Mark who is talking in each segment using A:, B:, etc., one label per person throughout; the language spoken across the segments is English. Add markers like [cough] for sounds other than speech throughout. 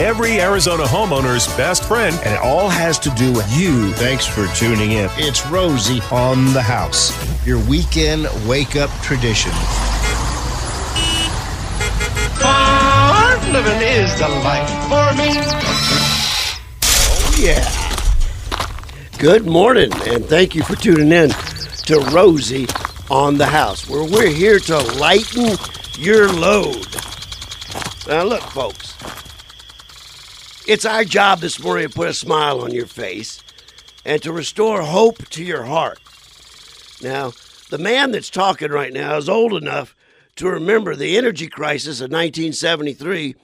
A: every Arizona homeowner's best friend.
B: And it all has to do with you. Thanks for tuning in. It's Rosie on the house, your weekend wake up tradition.
C: Farm living is the life for me.
B: Oh, yeah. Good morning, and thank you for tuning in to Rosie on the house, where we're here to lighten your load. Now, look, folks, it's our job this morning to put a smile on your face and to restore hope to your heart. Now, the man that's talking right now is old enough to remember the energy crisis of 1973,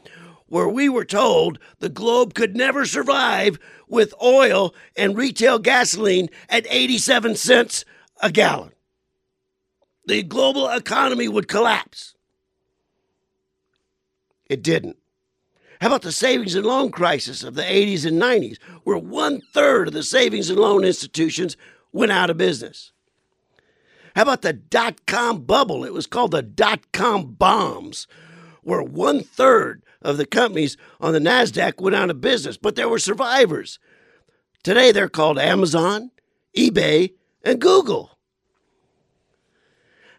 B: where we were told the globe could never survive with oil and retail gasoline at 87 cents a gallon. The global economy would collapse. It didn't. How about the savings and loan crisis of the 80s and 90s, where one third of the savings and loan institutions went out of business? How about the dot com bubble? It was called the dot com bombs, where one third of the companies on the NASDAQ went out of business, but there were survivors. Today they're called Amazon, eBay, and Google.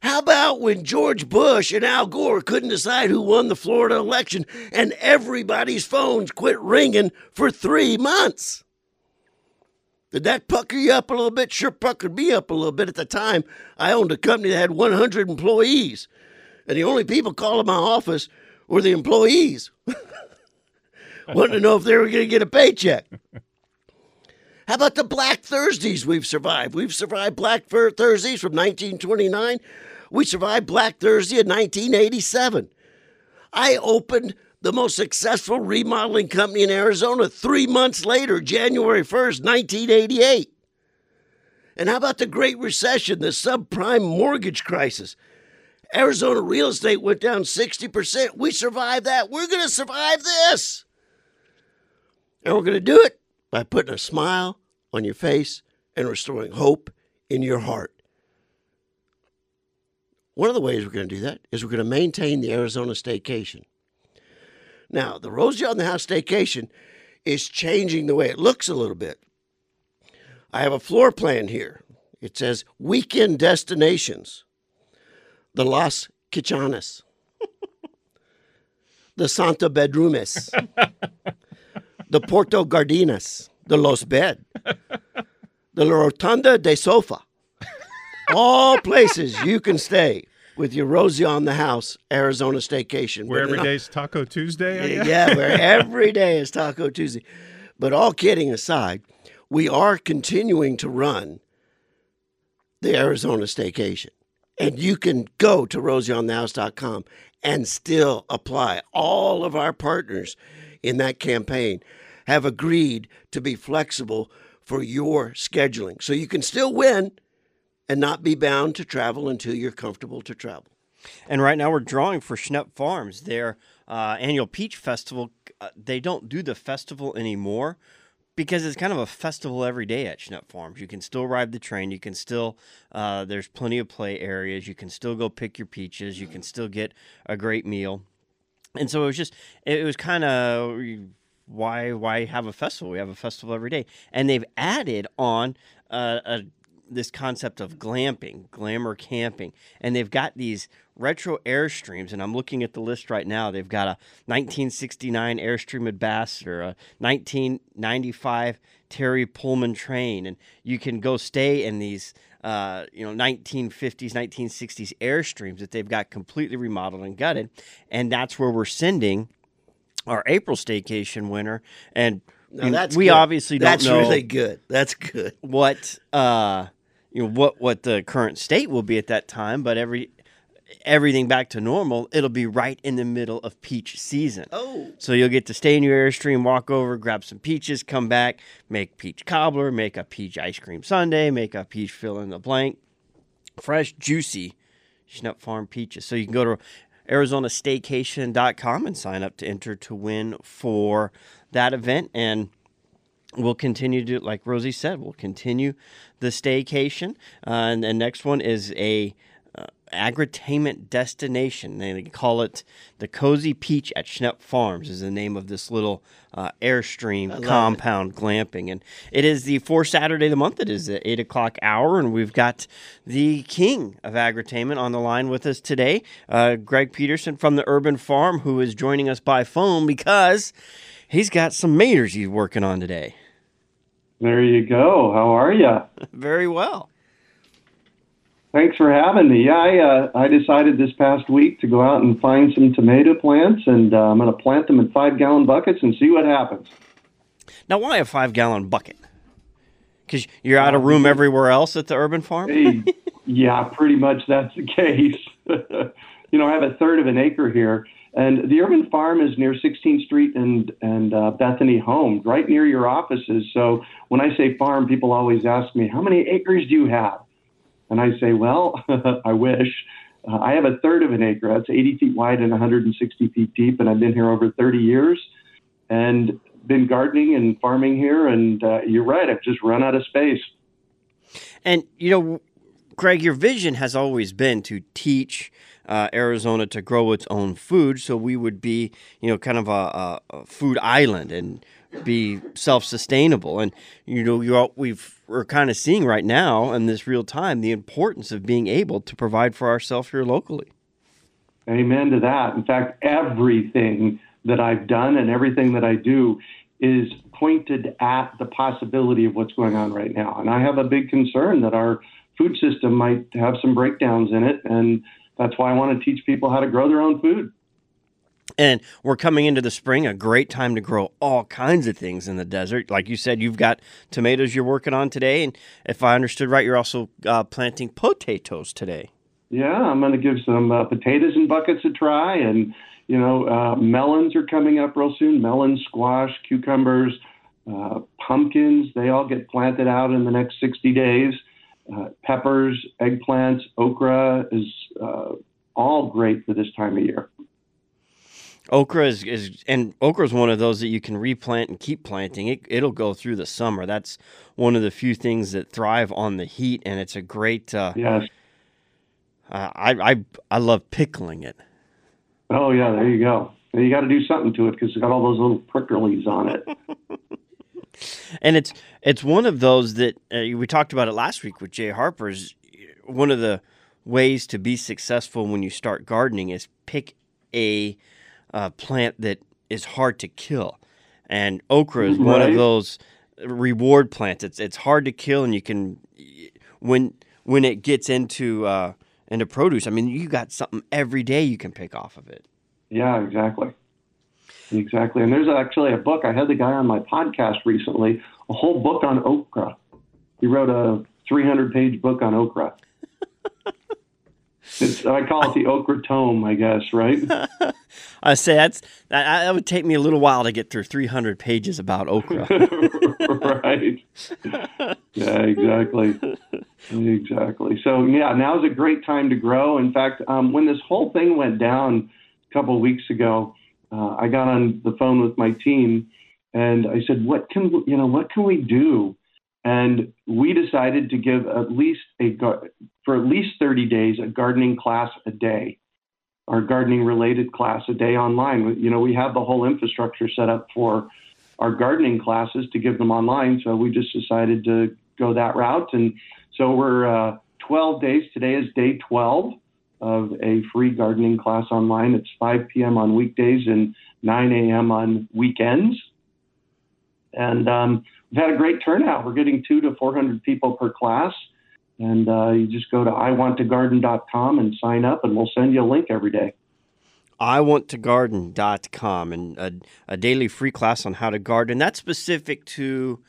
B: How about when George Bush and Al Gore couldn't decide who won the Florida election and everybody's phones quit ringing for three months? Did that pucker you up a little bit? Sure puckered me up a little bit at the time. I owned a company that had 100 employees, and the only people calling my office were the employees. [laughs] Wanting to know if they were going to get a paycheck. How about the Black Thursdays we've survived? We've survived Black Thursdays from 1929 we survived Black Thursday in 1987. I opened the most successful remodeling company in Arizona three months later, January 1st, 1988. And how about the Great Recession, the subprime mortgage crisis? Arizona real estate went down 60%. We survived that. We're going to survive this. And we're going to do it by putting a smile on your face and restoring hope in your heart. One of the ways we're going to do that is we're going to maintain the Arizona staycation. Now, the Rosie on the House staycation is changing the way it looks a little bit. I have a floor plan here. It says weekend destinations the Las Kitchanas, [laughs] the Santa Bedrumes, [laughs] the Porto Gardinas, the Los Bed, the La Rotunda de Sofa, all places you can stay with your Rosie on the house Arizona staycation.
D: Where every day is Taco Tuesday?
B: yeah, where [laughs] every day is Taco Tuesday. But all kidding aside, we are continuing to run the Arizona staycation. And you can go to rosieonthehouse.com and still apply. All of our partners in that campaign have agreed to be flexible for your scheduling. So you can still win and not be bound to travel until you're comfortable to travel.
E: And right now we're drawing for Schnepp Farms, their uh, annual Peach Festival. Uh, they don't do the festival anymore because it's kind of a festival every day at Schnepp Farms. You can still ride the train. You can still, uh, there's plenty of play areas. You can still go pick your peaches. You can still get a great meal. And so it was just, it was kind of why why have a festival? We have a festival every day, and they've added on uh, a this concept of glamping, glamour camping, and they've got these retro airstreams. And I'm looking at the list right now. They've got a 1969 Airstream Ambassador, a 1995 Terry Pullman train, and you can go stay in these. Uh, you know, 1950s, 1960s airstreams that they've got completely remodeled and gutted, and that's where we're sending our April staycation winner. And
B: now that's
E: we
B: good.
E: obviously don't
B: that's
E: know.
B: really good. That's good.
E: What uh, you know, what what the current state will be at that time, but every everything back to normal, it'll be right in the middle of peach season.
B: Oh.
E: So you'll get to stay in your Airstream, walk over, grab some peaches, come back, make peach cobbler, make a peach ice cream sundae, make a peach fill in the blank. Fresh, juicy Schnepp Farm peaches. So you can go to ArizonaStaycation.com and sign up to enter to win for that event. And we'll continue to, like Rosie said, we'll continue the staycation. Uh, and the next one is a uh, agritainment destination. They call it the Cozy Peach at Schnepp Farms. Is the name of this little uh, airstream compound glamping, and it is the fourth Saturday of the month. It is the eight o'clock hour, and we've got the king of agritainment on the line with us today, uh, Greg Peterson from the Urban Farm, who is joining us by phone because he's got some maters he's working on today.
F: There you go. How are you? [laughs]
E: Very well.
F: Thanks for having me. Yeah, I, uh, I decided this past week to go out and find some tomato plants, and uh, I'm going to plant them in five gallon buckets and see what happens.
E: Now, why a five gallon bucket? Because you're out of room everywhere else at the urban farm?
F: Hey, yeah, pretty much that's the case. [laughs] you know, I have a third of an acre here, and the urban farm is near 16th Street and and uh, Bethany Home, right near your offices. So when I say farm, people always ask me, "How many acres do you have?" And I say, well, [laughs] I wish. Uh, I have a third of an acre. That's 80 feet wide and 160 feet deep, and I've been here over 30 years and been gardening and farming here. And uh, you're right, I've just run out of space.
E: And, you know, Greg, your vision has always been to teach uh, Arizona to grow its own food, so we would be, you know, kind of a, a, food island and be self-sustainable. And you know, we've we're kind of seeing right now in this real time the importance of being able to provide for ourselves here locally.
F: Amen to that. In fact, everything that I've done and everything that I do is pointed at the possibility of what's going on right now. And I have a big concern that our food system might have some breakdowns in it. And that's why I want to teach people how to grow their own food.
E: And we're coming into the spring, a great time to grow all kinds of things in the desert. Like you said, you've got tomatoes you're working on today. And if I understood right, you're also uh, planting potatoes today.
F: Yeah, I'm going to give some uh, potatoes in buckets a try. And, you know, uh, melons are coming up real soon melon, squash, cucumbers, uh, pumpkins. They all get planted out in the next 60 days. Uh, peppers, eggplants, okra is uh, all great for this time of year.
E: Okra is, is and okra is one of those that you can replant and keep planting. It, it'll go through the summer. That's one of the few things that thrive on the heat, and it's a great. Uh,
F: yes.
E: Uh, I I I love pickling it.
F: Oh yeah, there you go. You got to do something to it because it's got all those little pricklies on it. [laughs]
E: and it's it's one of those that uh, we talked about it last week with Jay Harper's. One of the ways to be successful when you start gardening is pick a uh, plant that is hard to kill, and okra is right. one of those reward plants. It's it's hard to kill, and you can when when it gets into uh, into produce. I mean, you got something every day you can pick off of it.
F: Yeah, exactly. Exactly. And there's actually a book. I had the guy on my podcast recently, a whole book on okra. He wrote a 300 page book on okra. It's, I call it the okra tome, I guess, right? [laughs]
E: I say that's that, that, would take me a little while to get through 300 pages about okra. [laughs]
F: right. Yeah, exactly. Exactly. So yeah, now is a great time to grow. In fact, um, when this whole thing went down a couple of weeks ago, uh, I got on the phone with my team and I said, "What can you know? What can we do?" And we decided to give at least a for at least 30 days a gardening class a day, or gardening related class a day online. You know, we have the whole infrastructure set up for our gardening classes to give them online. So we just decided to go that route. And so we're uh, 12 days. Today is day 12 of a free gardening class online. It's 5 p.m. on weekdays and 9 a.m. on weekends. And um, we've had a great turnout. We're getting two to 400 people per class. And uh, you just go to iwanttogarden.com and sign up, and we'll send you a link every day.
E: iwanttogarden.com and a, a daily free class on how to garden. That's specific to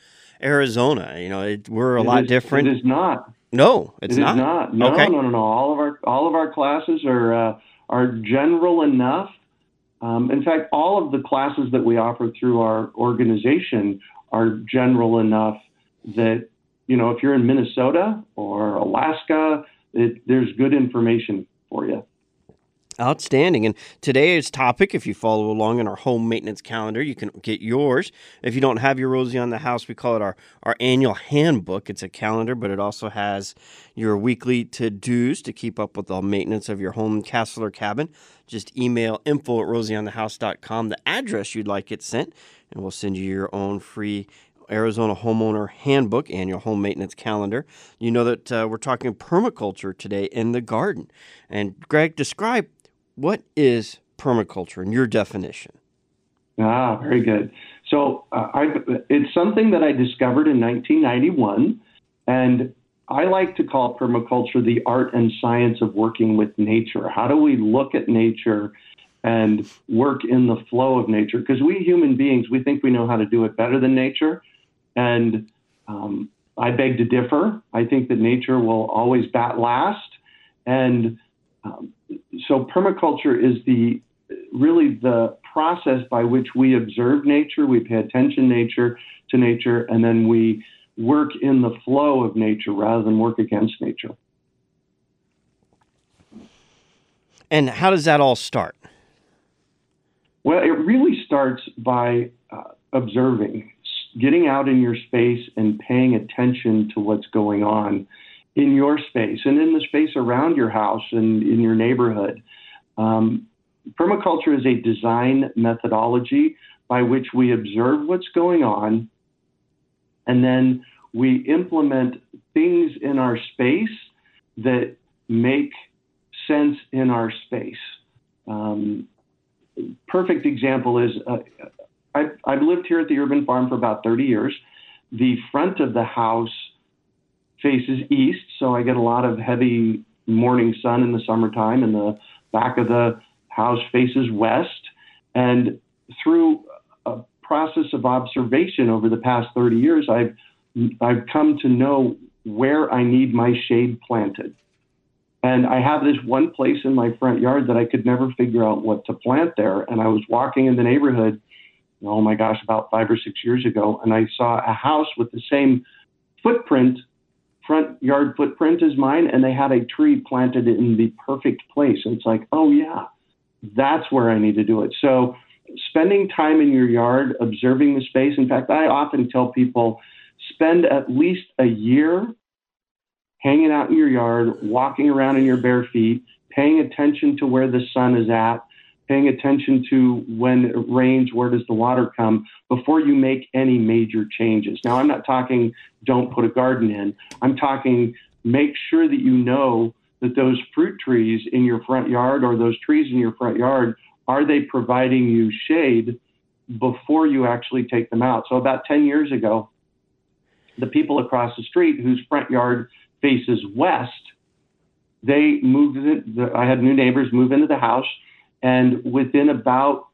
E: Arizona. You know, it, we're a
F: it
E: lot
F: is,
E: different.
F: It is not.
E: No, it's
F: it
E: not.
F: not. No,
E: okay.
F: no, no, no. All of our all of our classes are uh, are general enough. Um, in fact, all of the classes that we offer through our organization are general enough that you know if you're in Minnesota or Alaska, it, there's good information for you.
E: Outstanding. And today's topic, if you follow along in our home maintenance calendar, you can get yours. If you don't have your Rosie on the house, we call it our, our annual handbook. It's a calendar, but it also has your weekly to dos to keep up with the maintenance of your home, castle, or cabin. Just email info at rosieonthehouse.com, the address you'd like it sent, and we'll send you your own free Arizona Homeowner Handbook, annual home maintenance calendar. You know that uh, we're talking permaculture today in the garden. And Greg, describe what is permaculture in your definition?
F: Ah, very good. So uh, it's something that I discovered in 1991, and I like to call permaculture the art and science of working with nature. How do we look at nature and work in the flow of nature? Because we human beings, we think we know how to do it better than nature, and um, I beg to differ. I think that nature will always bat last, and um, so permaculture is the really the process by which we observe nature, we pay attention nature to nature, and then we work in the flow of nature rather than work against nature.
E: And how does that all start?
F: Well, it really starts by uh, observing, getting out in your space and paying attention to what's going on in your space and in the space around your house and in your neighborhood. Um, permaculture is a design methodology by which we observe what's going on and then we implement things in our space that make sense in our space. Um, perfect example is uh, I've, I've lived here at the urban farm for about 30 years. The front of the house faces east, so I get a lot of heavy morning sun in the summertime, and the back of the house faces west. And through a process of observation over the past 30 years, I've I've come to know where I need my shade planted. And I have this one place in my front yard that I could never figure out what to plant there. And I was walking in the neighborhood, oh my gosh, about five or six years ago, and I saw a house with the same footprint front yard footprint as mine, and they had a tree planted in the perfect place. And it's like, oh, yeah, that's where I need to do it. So, spending time in your yard, observing the space. In fact, I often tell people spend at least a year hanging out in your yard, walking around in your bare feet, paying attention to where the sun is at, paying attention to when it rains, where does the water come before you make any major changes. Now, I'm not talking don't put a garden in. I'm talking make sure that you know that those fruit trees in your front yard or those trees in your front yard are they providing you shade before you actually take them out. So about 10 years ago, the people across the street whose front yard faces west, they moved it. I had new neighbors move into the house and within about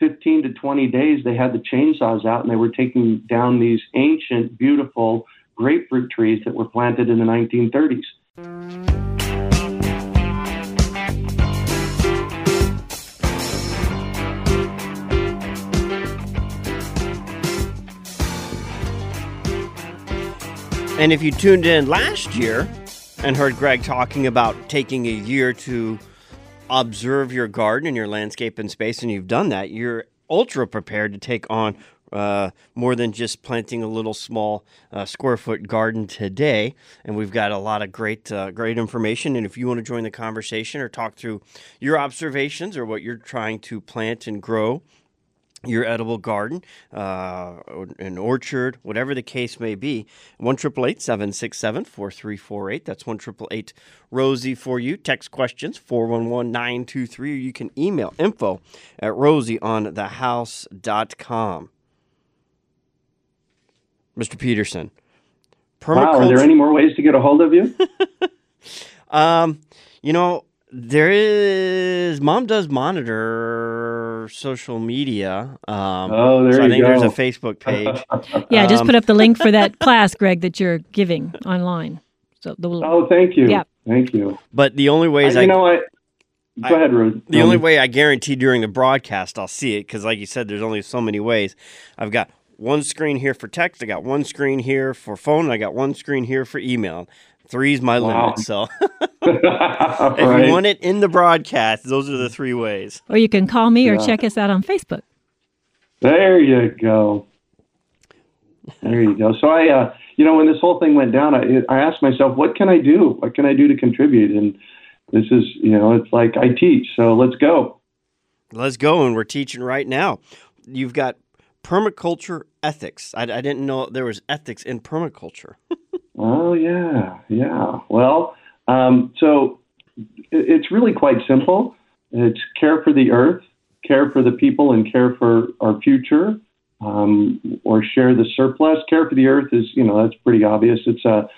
F: 15 to 20 days, they had the chainsaws out and they were taking down these ancient, beautiful grapefruit trees that were planted in the 1930s.
E: And if you tuned in last year and heard Greg talking about taking a year to observe your garden and your landscape and space, and you've done that, you're ultra prepared to take on uh, more than just planting a little small uh, square foot garden today. And we've got a lot of great, uh, great information. And if you want to join the conversation or talk through your observations or what you're trying to plant and grow, your edible garden, uh, an orchard, whatever the case may be. One triple eight seven six seven four three four eight. That's one triple eight Rosie for you. Text questions 411 923 or you can email info at rosieonthehouse.com. Mr. Peterson.
F: Wow, are there any more ways to get a hold of you? [laughs] [laughs]
E: um, you know, there is mom does monitor social media. Um,
F: oh, there
E: so
F: you
E: I think
F: go.
E: there's a Facebook page. [laughs]
G: Yeah, I just
E: Um,
G: put up the link for that [laughs] class, Greg, that you're giving online. So the
F: Oh, thank you.
G: Yeah.
F: Thank you.
E: But the only way is
F: you
E: I,
F: know what? Go
E: I-
F: ahead, Ruth.
E: the only
F: Um,
E: way I guarantee during the broadcast I'll see it because, like you said, there's only so many ways. I've got one screen here for text. I got one screen here for phone. And I got one screen here for email. Three's my
F: Wow.
E: limit. So [laughs] if
F: right.
E: you want it in the broadcast, those are the three ways.
G: Or you can call me or
F: Yeah.
G: check us out on Facebook.
F: There you go. There you go. So I, uh, you know, when this whole thing went down, I, I asked myself, what can I do? What can I do to contribute? And this is, you know, it's like I teach, so let's go.
E: Let's go, and we're teaching right now. You've got permaculture ethics. I, I didn't know there was ethics in permaculture. [laughs]
F: Oh yeah, yeah. Well, um, so it's really quite simple. It's care for the earth, care for the people, and care for our future. Um, or share the surplus. Care for the earth is, you know, that's pretty obvious. It's a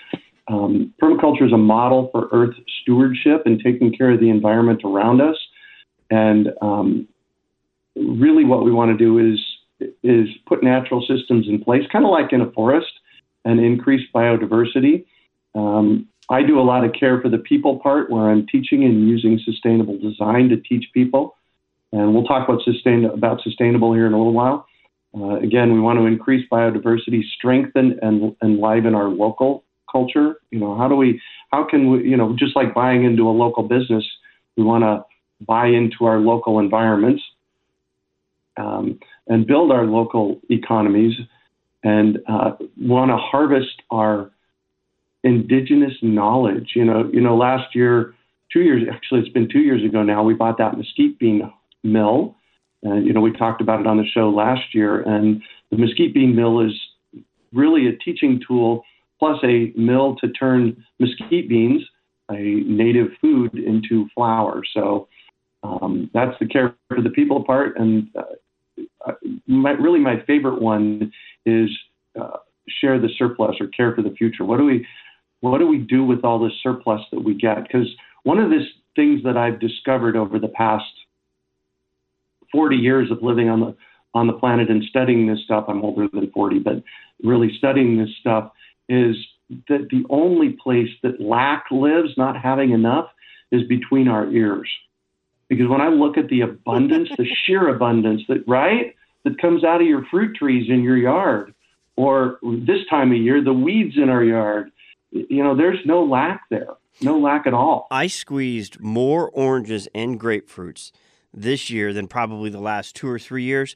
F: um, permaculture is a model for earth stewardship and taking care of the environment around us. And um, really, what we want to do is is put natural systems in place, kind of like in a forest, and increase biodiversity. Um, I do a lot of care for the people part, where I'm teaching and using sustainable design to teach people. And we'll talk about sustain about sustainable here in a little while. Uh, again, we want to increase biodiversity, strengthen and enliven our local culture. You know, how do we, how can we, you know, just like buying into a local business, we want to buy into our local environments um, and build our local economies and uh, want to harvest our indigenous knowledge. You know, you know, last year, two years actually, it's been two years ago now. We bought that mesquite bean mill, and you know, we talked about it on the show last year. And the mesquite bean mill is really a teaching tool plus a mill to turn mesquite beans, a native food, into flour. So um, that's the care for the people part. And uh, my, really, my favorite one is uh, share the surplus or care for the future. What do we what do we do with all this surplus that we get? Because one of the things that I've discovered over the past 40 years of living on the on the planet and studying this stuff, I'm older than 40, but really studying this stuff is that the only place that lack lives, not having enough, is between our ears. Because when I look at the abundance, the sheer abundance that right that comes out of your fruit trees in your yard, or this time of year, the weeds in our yard, you know, there's no lack there, no lack at all.
E: I squeezed more oranges and grapefruits this year than probably the last two or three years.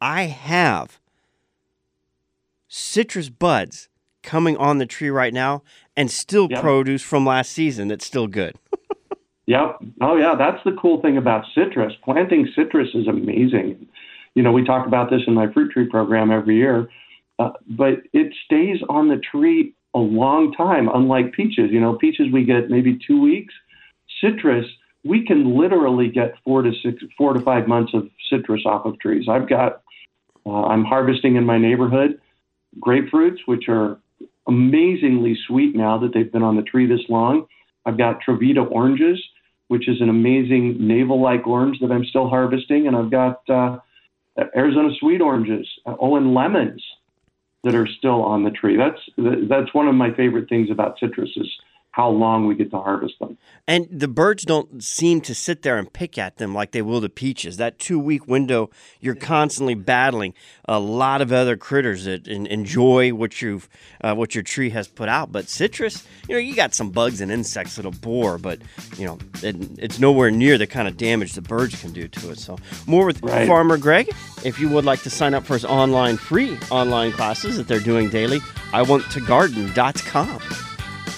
E: I have citrus buds coming on the tree right now and still
F: Yeah.
E: produce from last season that's still good. [laughs]
F: Yep. Oh, yeah. That's the cool thing about citrus. Planting citrus is amazing. You know, we talk about this in my fruit tree program every year, uh, but it stays on the tree a long time, unlike peaches. You know, peaches we get maybe two weeks. Citrus, we can literally get four to six, four to five months of citrus off of trees. I've got, uh, I'm harvesting in my neighborhood grapefruits, which are amazingly sweet now that they've been on the tree this long. I've got Trovita oranges, which is an amazing navel-like orange that I'm still harvesting, and I've got uh, Arizona sweet oranges, uh, oh, and lemons that are still on the tree. That's that's one of my favorite things about citrus is how long we get to harvest them.
E: And the birds don't seem to sit there and pick at them like they will the peaches. That two week window, you're constantly battling a lot of other critters that en- enjoy what you've uh, what your tree has put out. But citrus, you know, you got some bugs and insects that'll bore, but you know, it, it's nowhere near the kind of damage the birds can do to it. So more with
F: Right.
E: Farmer Greg. If you would like to sign up for his online free online classes that they're doing daily, I want to garden.com.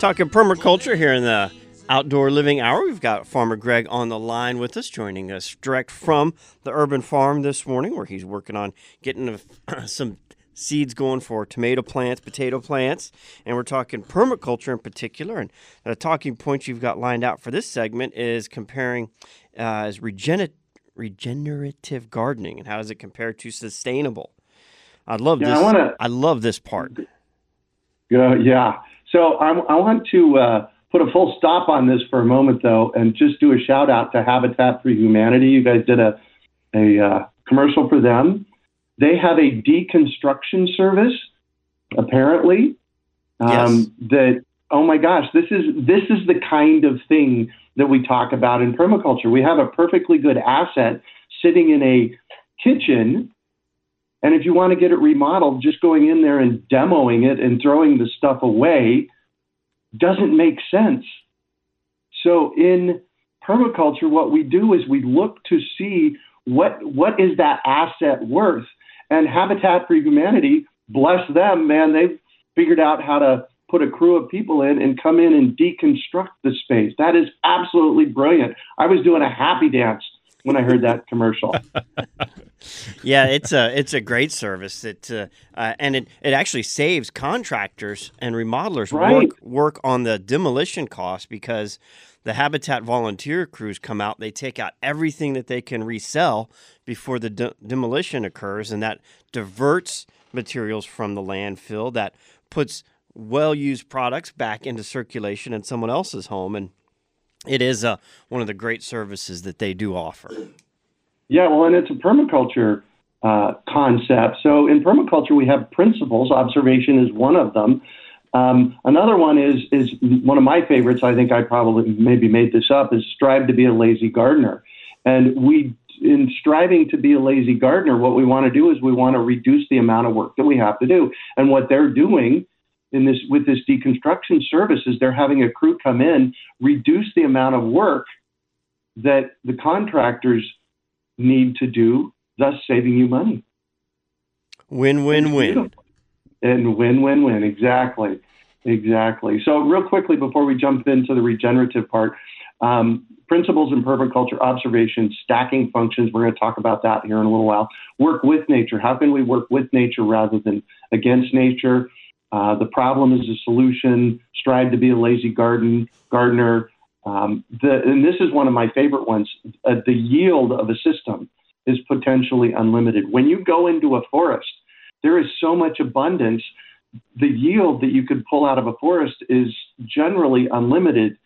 E: Talking permaculture here in the outdoor living hour. We've got Farmer Greg on the line with us, joining us direct from the urban farm this morning, where he's working on getting a- [clears throat] some seeds going for tomato plants, potato plants, and we're talking permaculture in particular. And the talking point you've got lined out for this segment is comparing uh, as regener- regenerative gardening and how does it compare to sustainable. I love
F: Yeah, I
E: this.
F: wanna-
E: I love this part.
F: Yeah, yeah. So I, I want to uh, put a full stop on this for a moment, though, and just do a shout out to Habitat for Humanity. You guys did a a uh, commercial for them. They have a deconstruction service, apparently. Um, That oh my gosh, this is this is the kind of thing that we talk about in permaculture. We have a perfectly good asset sitting in a kitchen and if you want to get it remodeled, just going in there and demoing it and throwing the stuff away doesn't make sense. So in permaculture, what we do is we look to see what what is that asset worth. And Habitat for Humanity, bless them, man, they've figured out how to put a crew of people in and come in and deconstruct the space. That is absolutely brilliant. I was doing a happy dance when I heard that commercial. [laughs]
E: yeah, it's a it's a great service. It uh, uh, and it, it actually saves contractors and remodelers
F: Right.
E: work work on the demolition costs because the Habitat volunteer crews come out. They take out everything that they can resell before the de- demolition occurs, and that diverts materials from the landfill. That puts well used products back into circulation in someone else's home and. It is uh, one of the great services that they do offer.
F: Yeah, well, and it's a permaculture uh, concept. So in permaculture, we have principles. Observation is one of them. Um, another one is is one of my favorites. I think I probably maybe made this up. Is strive to be a lazy gardener, and we in striving to be a lazy gardener, what we want to do is we want to reduce the amount of work that we have to do. And what they're doing in this with this deconstruction service is they're having a crew come in, reduce the amount of work that the contractors need to do, thus saving you money.
E: Win, win, win.
F: And win, win, win. Exactly. Exactly. So, real quickly before we jump into the regenerative part, um, principles in permaculture, observation, stacking functions. We're going to talk about that here in a little while. Work with nature. How can we work with nature rather than against nature? Uh, the problem is a solution. Strive to be a lazy garden gardener. Um, the, and this is one of my favorite ones. Uh, the yield of a system is potentially unlimited. When you go into a forest, there is so much abundance. The yield that you could pull out of a forest is generally unlimited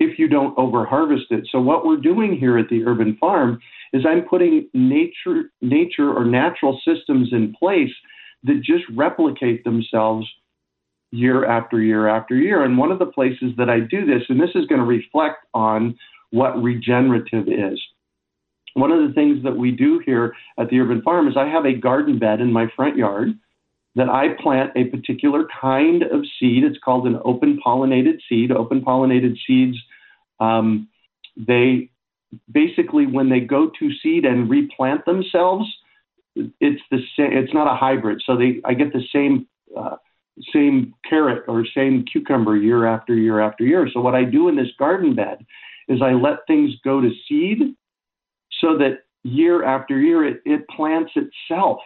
F: if you don't overharvest it. So what we're doing here at the urban farm is I'm putting nature nature or natural systems in place that just replicate themselves year after year after year. And one of the places that I do this, and this is going to reflect on what regenerative is. One of the things that we do here at the urban farm is I have a garden bed in my front yard that I plant a particular kind of seed. It's called an open pollinated seed. Open pollinated seeds, um, they basically, when they go to seed and replant themselves, it's the same. It's not a hybrid, so they I get the same uh, same carrot or same cucumber year after year after year. So what I do in this garden bed is I let things go to seed, so that year after year it, it plants itself.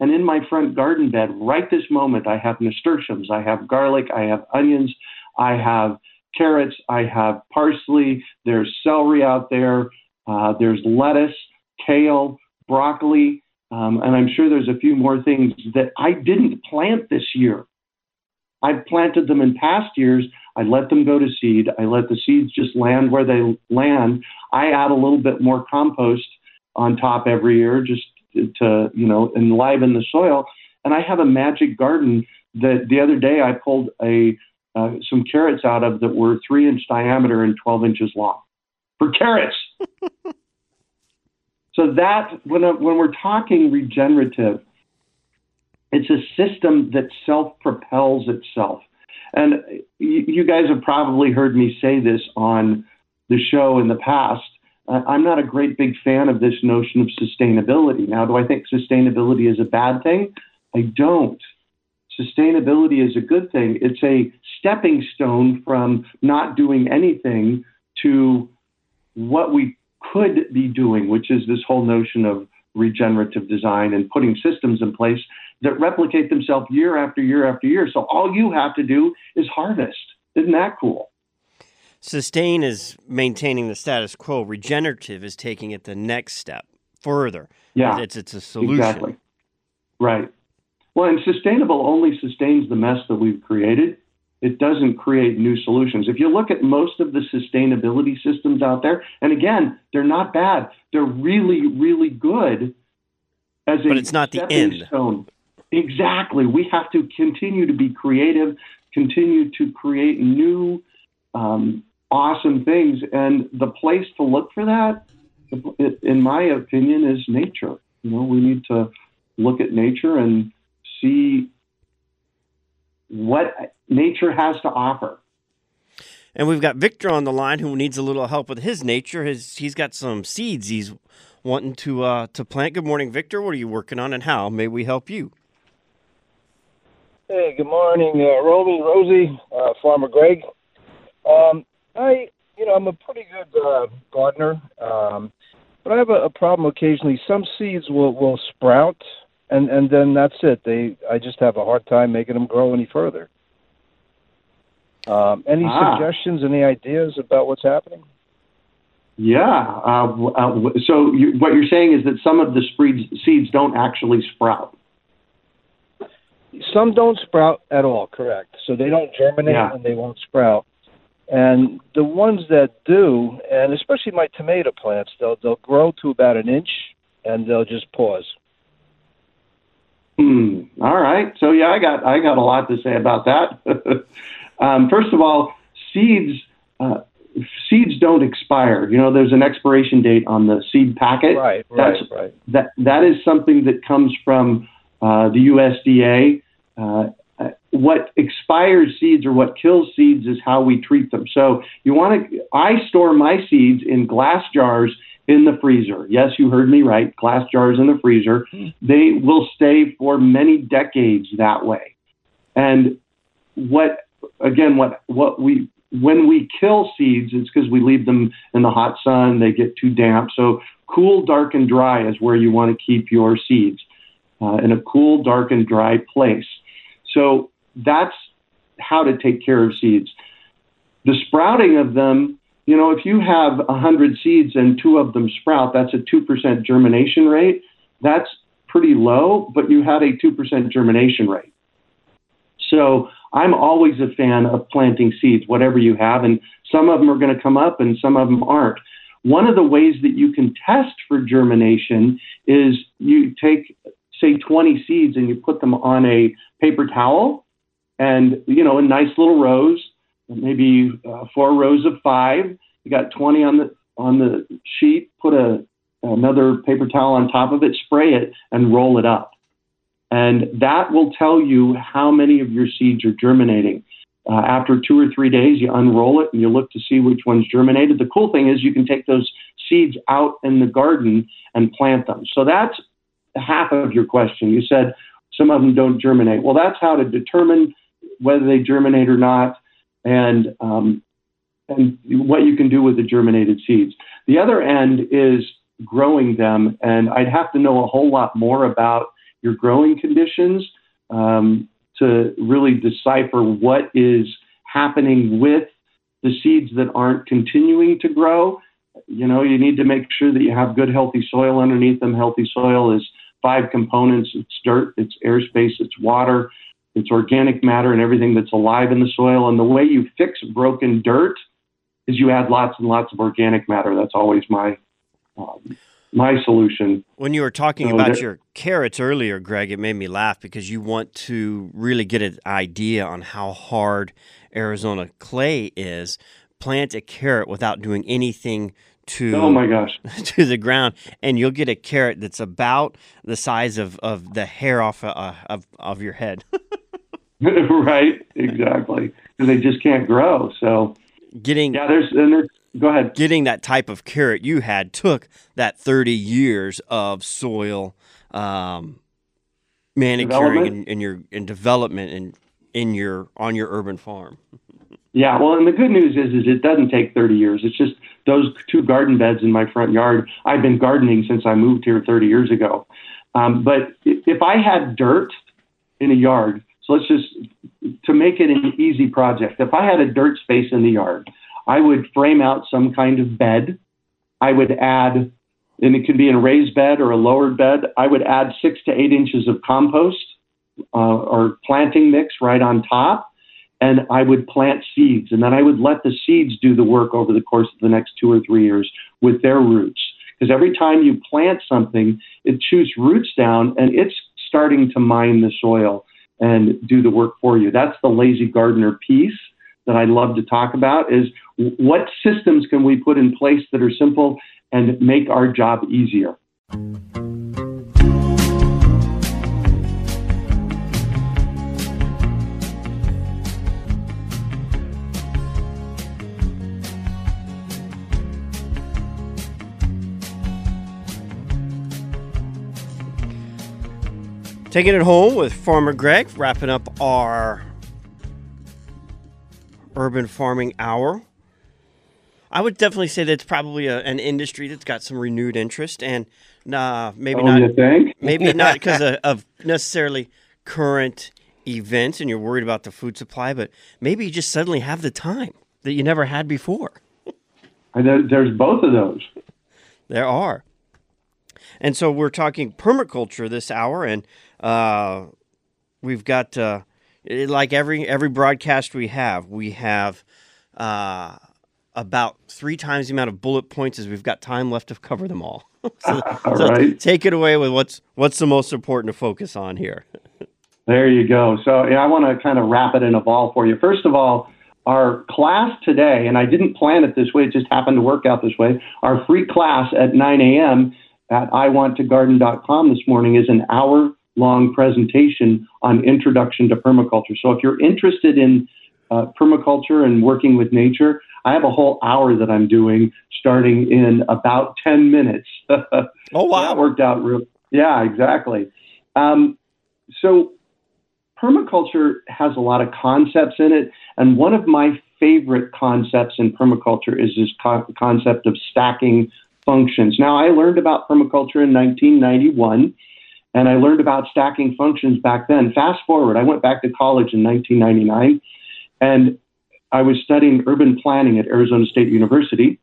F: And in my front garden bed, right this moment, I have nasturtiums, I have garlic, I have onions, I have carrots, I have parsley, there's celery out there, uh, there's lettuce, kale, broccoli, um, and I'm sure there's a few more things that I didn't plant this year. I've planted them in past years. I let them go to seed. I let the seeds just land where they land. I add a little bit more compost on top every year just to, you know, enliven the soil. And I have a magic garden that the other day I pulled a uh, some carrots out of that were three inch diameter and 12 inches long for carrots. [laughs] so that when when we're talking regenerative, it's a system that self propels itself. And you, you guys have probably heard me say this on the show in the past. Uh, I'm not a great big fan of this notion of sustainability. Now, do I think sustainability is a bad thing? I don't. Sustainability is a good thing. It's a stepping stone from not doing anything to what we could be doing, which is this whole notion of regenerative design and putting systems in place that replicate themselves year after year after year. So all you have to do is harvest. Isn't that cool?
E: Sustain is maintaining the status quo. Regenerative is taking it the next step further.
F: Yeah,
E: it's it's a solution.
F: Exactly. Right. Well, and sustainable only sustains the mess that we've created. It doesn't create new solutions. If you look at most of the sustainability systems out there, and again, they're not bad. They're really, really good as a
E: But it's not the end.
F: stone. Exactly. We have to continue to be creative, continue to create new, um, awesome things, and the place to look for that, in my opinion, is nature. You know, we need to look at nature and see what nature has to offer.
E: And we've got Victor on the line who needs a little help with his nature. His he's got some seeds he's wanting to uh, to plant. Good morning, Victor. What are you working on, and how may we help you?
H: Hey, good morning, uh, Romy, Rosie, uh, Farmer Greg. Um, I, you know, I'm a pretty good uh, gardener, um, but I have a, a problem occasionally. Some seeds will will sprout, and and then that's it. They, I just have a hard time making them grow any further. Um, any
F: Ah.
H: suggestions? Any ideas about what's happening?
F: Yeah. Uh, uh, so you, what you're saying is that some of the seeds don't actually sprout.
H: Some don't sprout at all, correct. So they don't germinate
F: Yeah.
H: and they won't sprout. And the ones that do, and especially my tomato plants, they'll they'll grow to about an inch and they'll just pause.
F: Hmm. All right. So yeah, I got I got a lot to say about that. [laughs] um, first of all, seeds uh, seeds don't expire. You know, there's an expiration date on the seed packet.
H: Right, right,
F: That's,
H: right.
F: That that is something that comes from uh, the USDA. Uh, uh, what expires seeds or what kills seeds is how we treat them. So you want to. I store my seeds in glass jars in the freezer. Yes, you heard me right. Glass jars in the freezer. They will stay for many decades that way. And what again? What what we when we kill seeds, it's because we leave them in the hot sun. They get too damp. So cool, dark, and dry is where you want to keep your seeds uh, in a cool, dark, and dry place. So that's how to take care of seeds. The sprouting of them, you know, if you have 100 seeds and two of them sprout, that's a 2% germination rate. That's pretty low, but you had a 2% germination rate. So I'm always a fan of planting seeds, whatever you have, and some of them are going to come up and some of them aren't. One of the ways that you can test for germination is you take, say, 20 seeds and you put them on a paper towel and, you know, in nice little rows, maybe uh, four rows of five. You got 20 on the on the sheet, put a another paper towel on top of it, spray it, and roll it up. And that will tell you how many of your seeds are germinating. Uh, after two or three days, you unroll it and you look to see which ones germinated. The cool thing is you can take those seeds out in the garden and plant them. So that's half of your question. You said some of them don't germinate. Well, that's how to determine whether they germinate or not, and um, and what you can do with the germinated seeds. The other end is growing them, and I'd have to know a whole lot more about your growing conditions um, to really decipher what is happening with the seeds that aren't continuing to grow. You know, you need to make sure that you have good, healthy soil underneath them. Healthy soil is five components it's dirt, it's airspace, it's water, it's organic matter, and everything that's alive in the soil. And the way you fix broken dirt is you add lots and lots of organic matter. That's always my um, my solution.
E: When you were talking
F: So
E: about
F: there-
E: your carrots earlier, Greg, it made me laugh because you want to really get an idea on how hard Arizona clay is. Plant a carrot without doing anything to
F: Oh my gosh. [laughs]
E: to the ground, and you'll get a carrot that's about the size of, of the hair off uh, of of your head. [laughs] [laughs]
F: right, exactly. Because they just can't grow. So
E: getting
F: yeah, there's and there's go ahead.
E: getting that type of carrot you had took that 30 years of soil um, manicuring in, in your in development and in your on your urban farm.
F: Yeah, well, and the good news is, is it doesn't take 30 years. It's just those two garden beds in my front yard. I've been gardening since I moved here 30 years ago. Um, but if I had dirt in a yard, so let's just to make it an easy project. If I had a dirt space in the yard, I would frame out some kind of bed. I would add, and it could be a raised bed or a lowered bed. I would add six to eight inches of compost uh, or planting mix right on top, and I would plant seeds, and then I would let the seeds do the work over the course of the next two or three years with their roots. Because every time you plant something, it shoots roots down, and it's starting to mine the soil and do the work for you. That's the lazy gardener piece that I love to talk about is what systems can we put in place that are simple and make our job easier.
E: Taking it home with Farmer Greg, wrapping up our urban farming hour. I would definitely say that's probably a, an industry that's got some renewed interest, and uh, maybe
F: Oh,
E: not. Maybe [laughs] not because of, of necessarily current events, and you're worried about the food supply, but maybe you just suddenly have the time that you never had before.
F: And there- There's both of those.
E: There are. And so we're talking permaculture this hour, and uh, we've got uh, like every every broadcast we have, we have uh, about three times the amount of bullet points as we've got time left to cover them all. [laughs] so,
F: All [laughs]
E: so
F: right.
E: take it away with what's what's the most important to focus on here.
F: There you go. So yeah, I want to kind of wrap it in a ball for you. First of all, our class today, and I didn't plan it this way, it just happened to work out this way. Our free class at 9 a.m. at iwanttogarden.com this morning is an hour long presentation on introduction to permaculture. So if you're interested in uh, permaculture and working with nature, I have a whole hour that I'm doing starting in about 10 minutes. [laughs]
E: Oh wow!
F: that worked out real. Yeah, exactly. Um, so permaculture has a lot of concepts in it, and one of my favorite concepts in permaculture is this co- concept of stacking functions. Now, I learned about permaculture in 1991, and I learned about stacking functions back then. Fast forward, I went back to college in 1999, and I was studying urban planning at Arizona State University.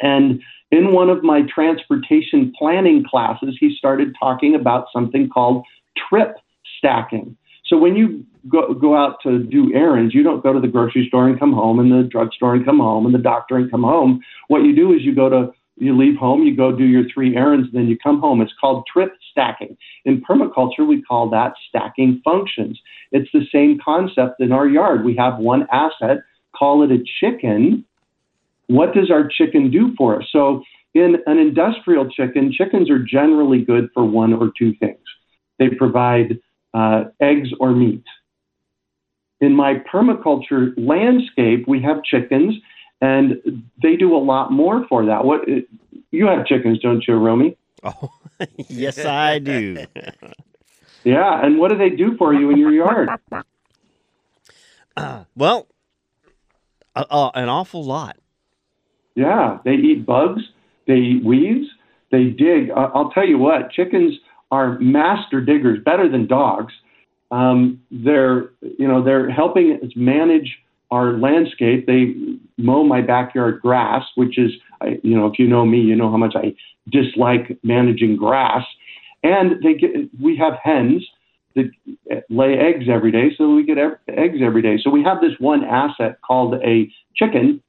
F: And in one of my transportation planning classes, he started talking about something called trip stacking. So when you go, go out to do errands, you don't go to the grocery store and come home and the drugstore and come home and the doctor and come home. What you do is you go to you leave home, you go do your three errands, then you come home. It's called trip stacking. In permaculture, we call that stacking functions. It's the same concept in our yard. We have one asset, call it a chicken. What does our chicken do for us? So, in an industrial chicken, chickens are generally good for one or two things. They provide uh, eggs or meat. In my permaculture landscape, we have chickens, and they do a lot more for that. What you have chickens, don't you, Romy?
E: Oh, [laughs] yes, I do. [laughs]
F: Yeah, and what do they do for you in your yard? [clears throat]
E: well, uh, uh, an awful lot.
F: Yeah, they eat bugs, they eat weeds, they dig. I- I'll tell you what, chickens are master diggers, better than dogs. Um, they're, you know, they're helping us manage our landscape. They mow my backyard grass, which is, I, you know, if you know me, you know how much I dislike managing grass. And they get, we have hens that lay eggs every day, so we get eggs every day. So we have this one asset called a chicken,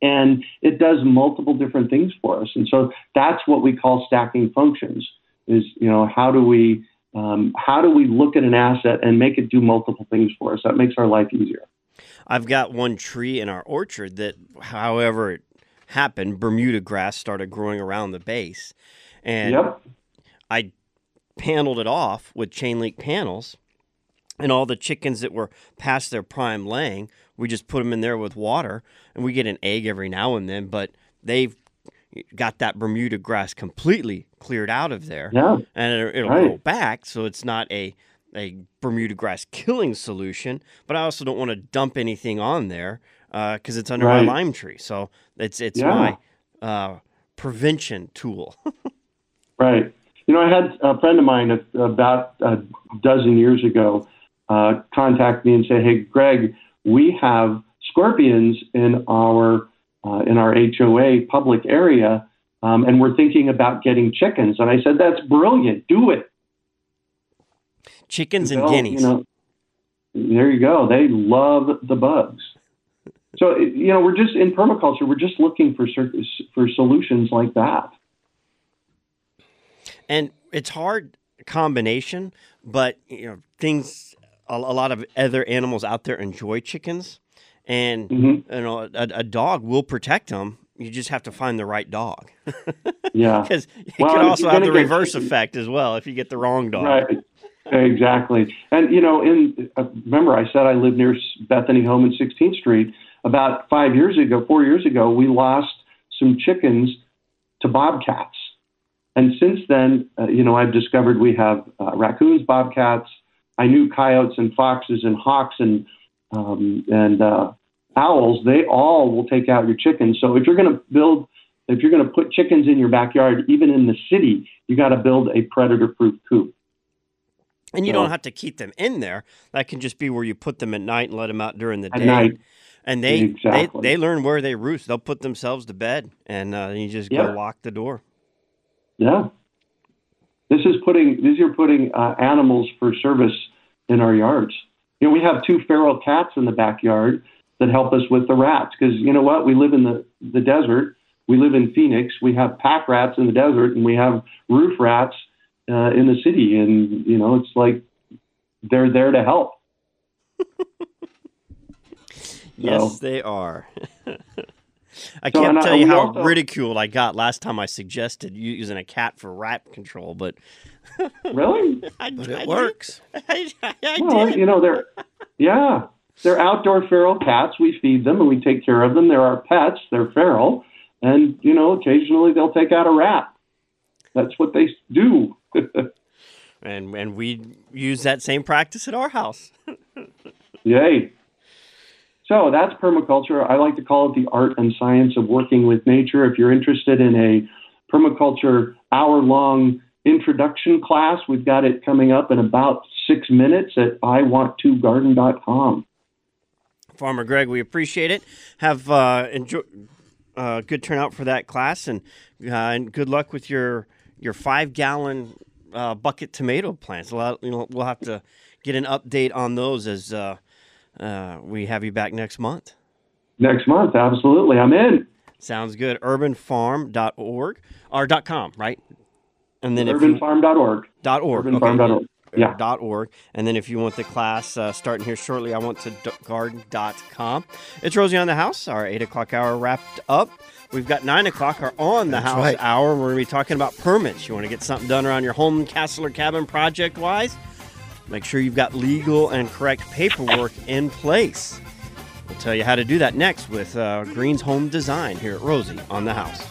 F: and it does multiple different things for us. And so that's what we call stacking functions. Is you know how do we um, how do we look at an asset and make it do multiple things for us? That makes our life easier.
E: I've got one tree in our orchard that, however it happened, Bermuda grass started growing around the base, and
F: Yep.
E: I paneled it off with chain link panels, and all the chickens that were past their prime laying, we just put them in there with water, and we get an egg every now and then, but they've got that Bermuda grass completely cleared out of there,
F: Yeah.
E: and it, it'll
F: Right.
E: grow back, so it's not a a Bermuda grass killing solution, but I also don't want to dump anything on there because it's under
F: Right.
E: my lime tree. So it's it's
F: Yeah.
E: my uh, prevention tool. [laughs]
F: Right. You know, I had a friend of mine about a dozen years ago uh, contact me and say, "Hey, Greg, we have scorpions in our uh, in our HOA public area, um, and we're thinking about getting chickens." And I said, "That's brilliant. Do it."
E: Chickens and guineas.
F: You know, there you go. They love the bugs. So you know, we're just in permaculture. We're just looking for for solutions like that.
E: and it's hard combination, but you know things. A, a lot of other animals out there enjoy chickens, and
F: Mm-hmm.
E: you know a, a dog will protect them. You just have to find the right dog,
F: Yeah. [laughs]
E: because it
F: Well,
E: could also have the
F: gonna get
E: reverse effect as well if you get the wrong dog.
F: Right. Exactly. And you know, in uh, remember, I said I lived near Bethany Home in 16th Street. About five years ago, four years ago, we lost some chickens to bobcats. And since then, uh, you know, I've discovered we have uh, raccoons, bobcats. I knew coyotes and foxes and hawks and um, and uh, owls. They all will take out your chickens. So if you're going to build, if you're going to put chickens in your backyard, even in the city, you got to build a predator-proof coop.
E: And you
F: So-
E: don't have to keep them in there. That can just be where you put them at night and let them out during the day.
F: night.
E: And they,
F: Exactly.
E: they they learn where they roost. They'll put themselves to bed, and uh, you just
F: Yeah.
E: go lock the door.
F: Yeah. This is putting these are putting uh, animals for service in our yards. You know, we have two feral cats in the backyard that help us with the rats because you know what? We live in the the desert. We live in Phoenix. We have pack rats in the desert, and we have roof rats uh, in the city. And you know, it's like they're there to help. [laughs]
E: Yes,
F: So-
E: they are. [laughs] I
F: So,
E: can't
F: and I-
E: tell you how
F: also-
E: ridiculed I got last time I suggested using a cat for rat control, but [laughs]
F: Really?
E: I,
B: But
E: I
B: it
E: did-
B: works.
E: I, I, I
F: Well,
E: did.
F: you know, they're yeah, they're outdoor feral cats. We feed them and we take care of them. They're our pets. They're feral, and you know, occasionally they'll take out a rat. That's what they do. [laughs]
E: And and we use that same practice at our house. [laughs]
F: Yay! So that's permaculture. I like to call it the art and science of working with nature. If you're interested in a permaculture hour-long introduction class, we've got it coming up in about six minutes at iwanttogarden.com.
E: Farmer Greg, we appreciate it. Have uh, enjoy uh, good turnout for that class, and uh, and good luck with your your five gallon uh, bucket tomato plants. We'll, you know, we'll have to get an update on those as uh, uh, we have you back next month.
F: Next month, absolutely. I'm in.
E: Sounds good. Urbanfarm.org or dot .com, right? And then
F: urbanfarm.org.
E: dot .org.
F: Urbanfarm.org. Yeah.
E: dot org. And then if you want the class uh, starting here shortly, I want to d- garden.com. It's Rosie on the House, our 8 o'clock hour wrapped up. We've got 9 o'clock, our on the house
B: right.
E: hour. We're going to be talking about permits. You want to get something done around your home, castle, or cabin project wise? Make sure you've got legal and correct paperwork in place. We'll tell you how to do that next with uh, Green's Home Design here at Rosie on the House.